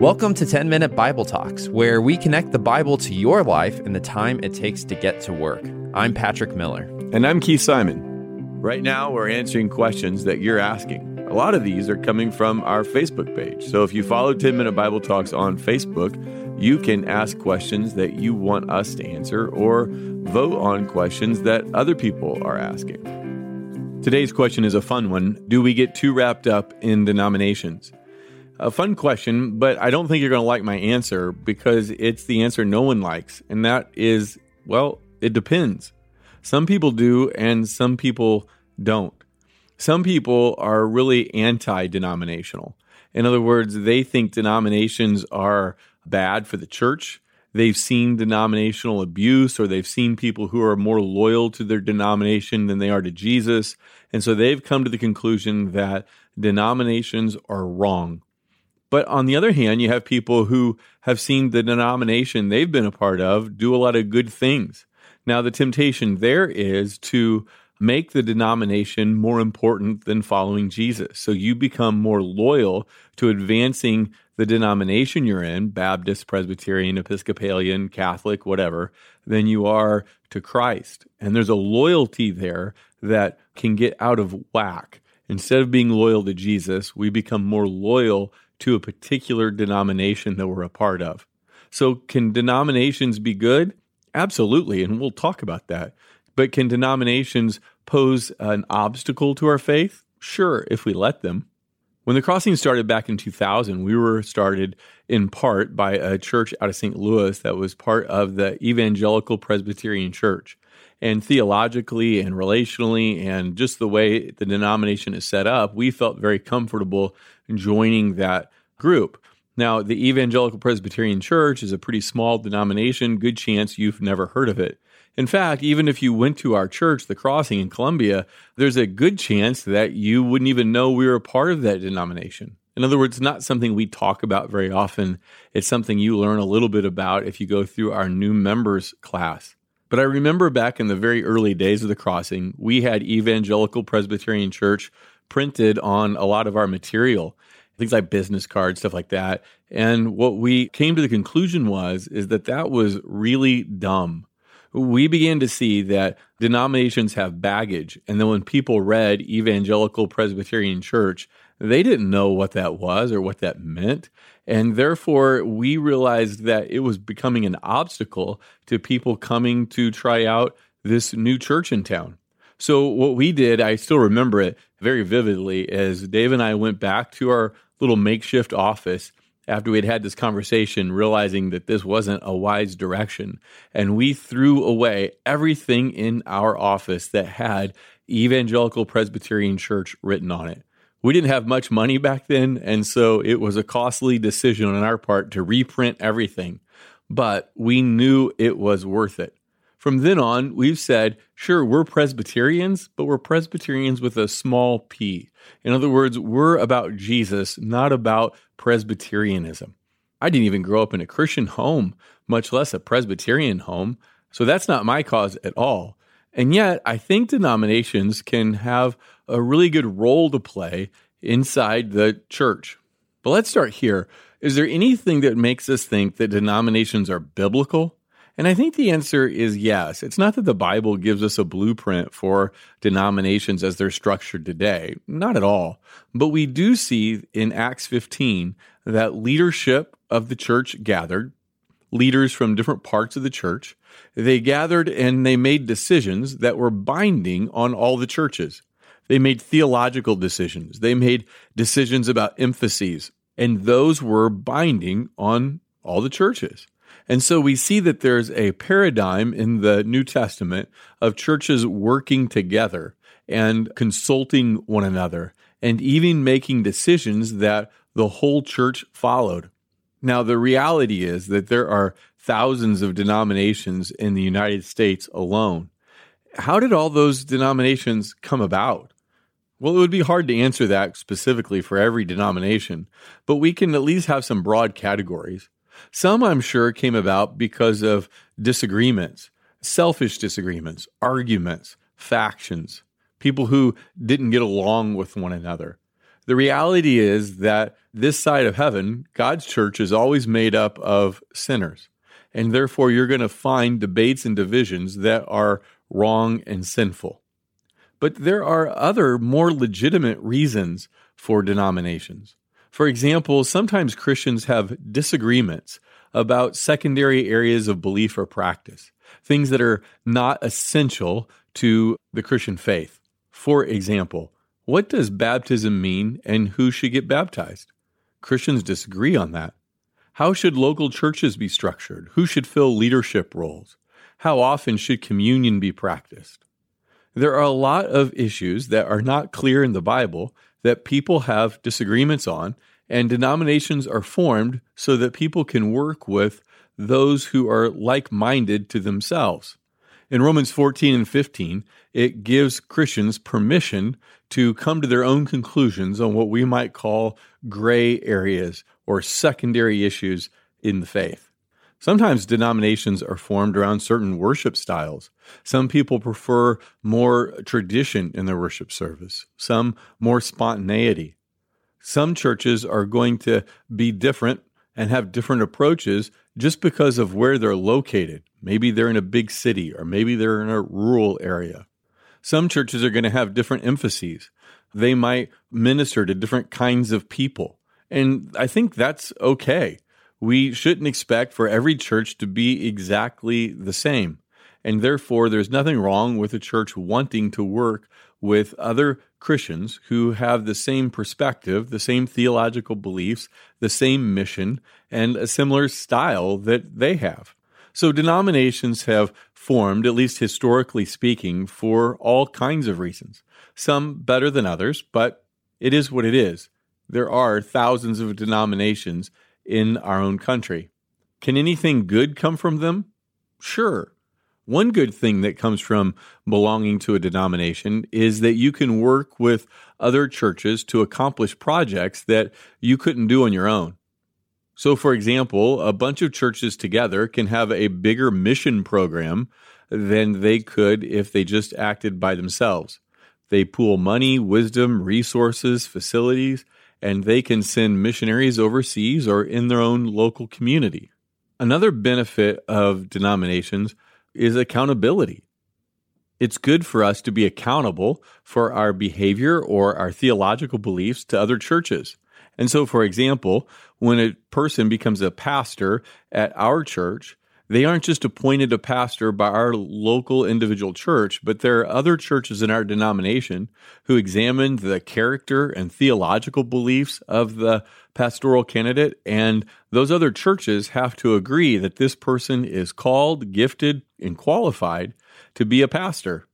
Welcome to 10 Minute Bible Talks, where we connect the Bible to your life and the time it takes to get to work. I'm Patrick Miller. And I'm Keith Simon. Right now, we're answering questions that you're asking. A lot of these are coming from our Facebook page. So if you follow 10 Minute Bible Talks on Facebook, you can ask questions that you want us to answer or vote on questions that other people are asking. Today's question is a fun one Do we get too wrapped up in denominations? A fun question, but I don't think you're going to like my answer because it's the answer no one likes. And that is, well, it depends. Some people do, and some people don't. Some people are really anti denominational. In other words, they think denominations are bad for the church. They've seen denominational abuse, or they've seen people who are more loyal to their denomination than they are to Jesus. And so they've come to the conclusion that denominations are wrong. But on the other hand, you have people who have seen the denomination they've been a part of do a lot of good things. Now, the temptation there is to make the denomination more important than following Jesus. So you become more loyal to advancing the denomination you're in, Baptist, Presbyterian, Episcopalian, Catholic, whatever, than you are to Christ. And there's a loyalty there that can get out of whack. Instead of being loyal to Jesus, we become more loyal to a particular denomination that we're a part of. So, can denominations be good? Absolutely, and we'll talk about that. But can denominations pose an obstacle to our faith? Sure, if we let them. When the crossing started back in 2000, we were started in part by a church out of St. Louis that was part of the Evangelical Presbyterian Church. And theologically and relationally, and just the way the denomination is set up, we felt very comfortable joining that group. Now, the Evangelical Presbyterian Church is a pretty small denomination. Good chance you've never heard of it. In fact, even if you went to our church, the Crossing in Columbia, there's a good chance that you wouldn't even know we were a part of that denomination. In other words, not something we talk about very often. It's something you learn a little bit about if you go through our new members class. But I remember back in the very early days of the crossing, we had Evangelical Presbyterian Church printed on a lot of our material things like business cards, stuff like that. And what we came to the conclusion was is that that was really dumb. We began to see that denominations have baggage, and then when people read Evangelical Presbyterian Church, they didn't know what that was or what that meant. And therefore, we realized that it was becoming an obstacle to people coming to try out this new church in town. So, what we did, I still remember it very vividly, is Dave and I went back to our little makeshift office after we had had this conversation, realizing that this wasn't a wise direction. And we threw away everything in our office that had Evangelical Presbyterian Church written on it. We didn't have much money back then, and so it was a costly decision on our part to reprint everything. But we knew it was worth it. From then on, we've said, sure, we're Presbyterians, but we're Presbyterians with a small p. In other words, we're about Jesus, not about Presbyterianism. I didn't even grow up in a Christian home, much less a Presbyterian home, so that's not my cause at all. And yet, I think denominations can have a really good role to play inside the church. But let's start here. Is there anything that makes us think that denominations are biblical? And I think the answer is yes. It's not that the Bible gives us a blueprint for denominations as they're structured today, not at all. But we do see in Acts 15 that leadership of the church gathered, leaders from different parts of the church, they gathered and they made decisions that were binding on all the churches. They made theological decisions. They made decisions about emphases, and those were binding on all the churches. And so we see that there's a paradigm in the New Testament of churches working together and consulting one another and even making decisions that the whole church followed. Now, the reality is that there are thousands of denominations in the United States alone. How did all those denominations come about? Well, it would be hard to answer that specifically for every denomination, but we can at least have some broad categories. Some, I'm sure, came about because of disagreements, selfish disagreements, arguments, factions, people who didn't get along with one another. The reality is that this side of heaven, God's church is always made up of sinners. And therefore, you're going to find debates and divisions that are wrong and sinful. But there are other more legitimate reasons for denominations. For example, sometimes Christians have disagreements about secondary areas of belief or practice, things that are not essential to the Christian faith. For example, what does baptism mean and who should get baptized? Christians disagree on that. How should local churches be structured? Who should fill leadership roles? How often should communion be practiced? There are a lot of issues that are not clear in the Bible that people have disagreements on, and denominations are formed so that people can work with those who are like minded to themselves. In Romans 14 and 15, it gives Christians permission to come to their own conclusions on what we might call gray areas or secondary issues in the faith. Sometimes denominations are formed around certain worship styles. Some people prefer more tradition in their worship service, some more spontaneity. Some churches are going to be different and have different approaches just because of where they're located. Maybe they're in a big city or maybe they're in a rural area. Some churches are going to have different emphases. They might minister to different kinds of people. And I think that's okay. We shouldn't expect for every church to be exactly the same. And therefore, there's nothing wrong with a church wanting to work with other Christians who have the same perspective, the same theological beliefs, the same mission, and a similar style that they have. So denominations have formed, at least historically speaking, for all kinds of reasons. Some better than others, but it is what it is. There are thousands of denominations in our own country. Can anything good come from them? Sure. One good thing that comes from belonging to a denomination is that you can work with other churches to accomplish projects that you couldn't do on your own. So, for example, a bunch of churches together can have a bigger mission program than they could if they just acted by themselves. They pool money, wisdom, resources, facilities, and they can send missionaries overseas or in their own local community. Another benefit of denominations is accountability. It's good for us to be accountable for our behavior or our theological beliefs to other churches. And so, for example, when a person becomes a pastor at our church, they aren't just appointed a pastor by our local individual church, but there are other churches in our denomination who examine the character and theological beliefs of the pastoral candidate. And those other churches have to agree that this person is called, gifted, and qualified to be a pastor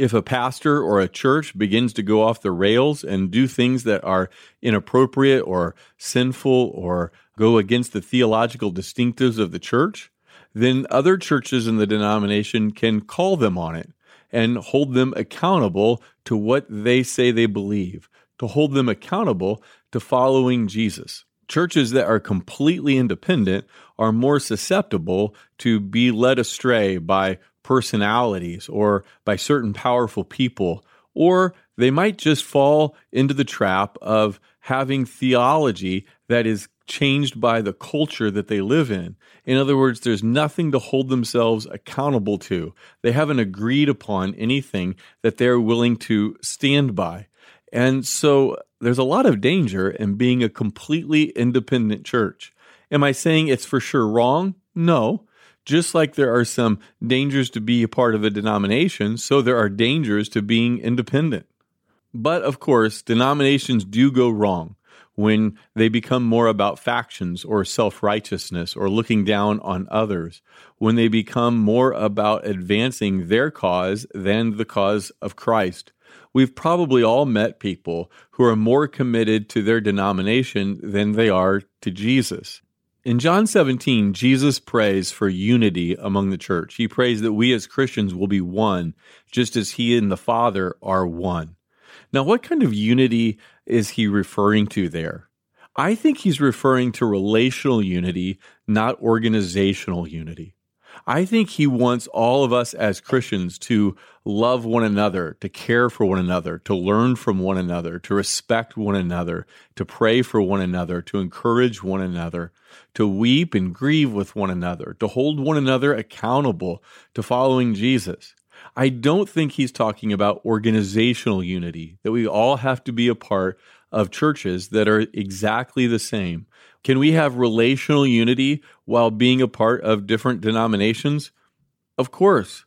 if a pastor or a church begins to go off the rails and do things that are inappropriate or sinful or go against the theological distinctives of the church, then other churches in the denomination can call them on it and hold them accountable to what they say they believe, to hold them accountable to following Jesus. Churches that are completely independent are more susceptible to be led astray by personalities or by certain powerful people, or they might just fall into the trap of having theology that is changed by the culture that they live in. In other words, there's nothing to hold themselves accountable to. They haven't agreed upon anything that they're willing to stand by. And so there's a lot of danger in being a completely independent church. Am I saying it's for sure wrong? No. Just like there are some dangers to be a part of a denomination, so there are dangers to being independent. But of course, denominations do go wrong when they become more about factions or self righteousness or looking down on others, when they become more about advancing their cause than the cause of Christ. We've probably all met people who are more committed to their denomination than they are to Jesus. In John 17, Jesus prays for unity among the church. He prays that we as Christians will be one, just as He and the Father are one. Now, what kind of unity is He referring to there? I think He's referring to relational unity, not organizational unity. I think he wants all of us as Christians to love one another, to care for one another, to learn from one another, to respect one another, to pray for one another, to encourage one another, to weep and grieve with one another, to hold one another accountable to following Jesus. I don't think he's talking about organizational unity, that we all have to be a part of churches that are exactly the same. Can we have relational unity while being a part of different denominations? Of course.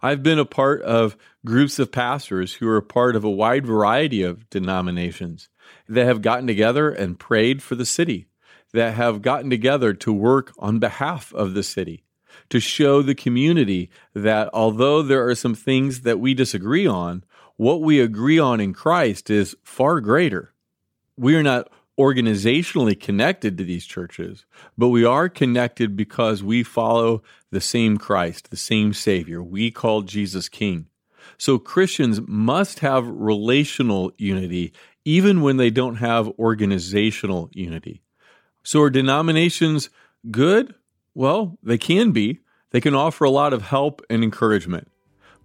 I've been a part of groups of pastors who are a part of a wide variety of denominations that have gotten together and prayed for the city, that have gotten together to work on behalf of the city, to show the community that although there are some things that we disagree on, what we agree on in Christ is far greater. We are not organizationally connected to these churches, but we are connected because we follow the same Christ, the same Savior. We call Jesus King. So Christians must have relational unity even when they don't have organizational unity. So are denominations good? Well, they can be. They can offer a lot of help and encouragement,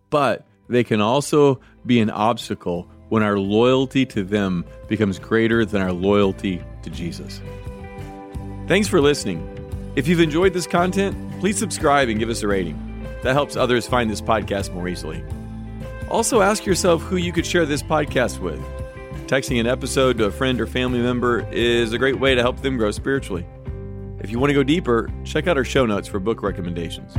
but they can also be an obstacle when our loyalty to them becomes greater than our loyalty to Jesus. Thanks for listening. If you've enjoyed this content, please subscribe and give us a rating. That helps others find this podcast more easily. Also, ask yourself who you could share this podcast with. Texting an episode to a friend or family member is a great way to help them grow spiritually. If you want to go deeper, check out our show notes for book recommendations.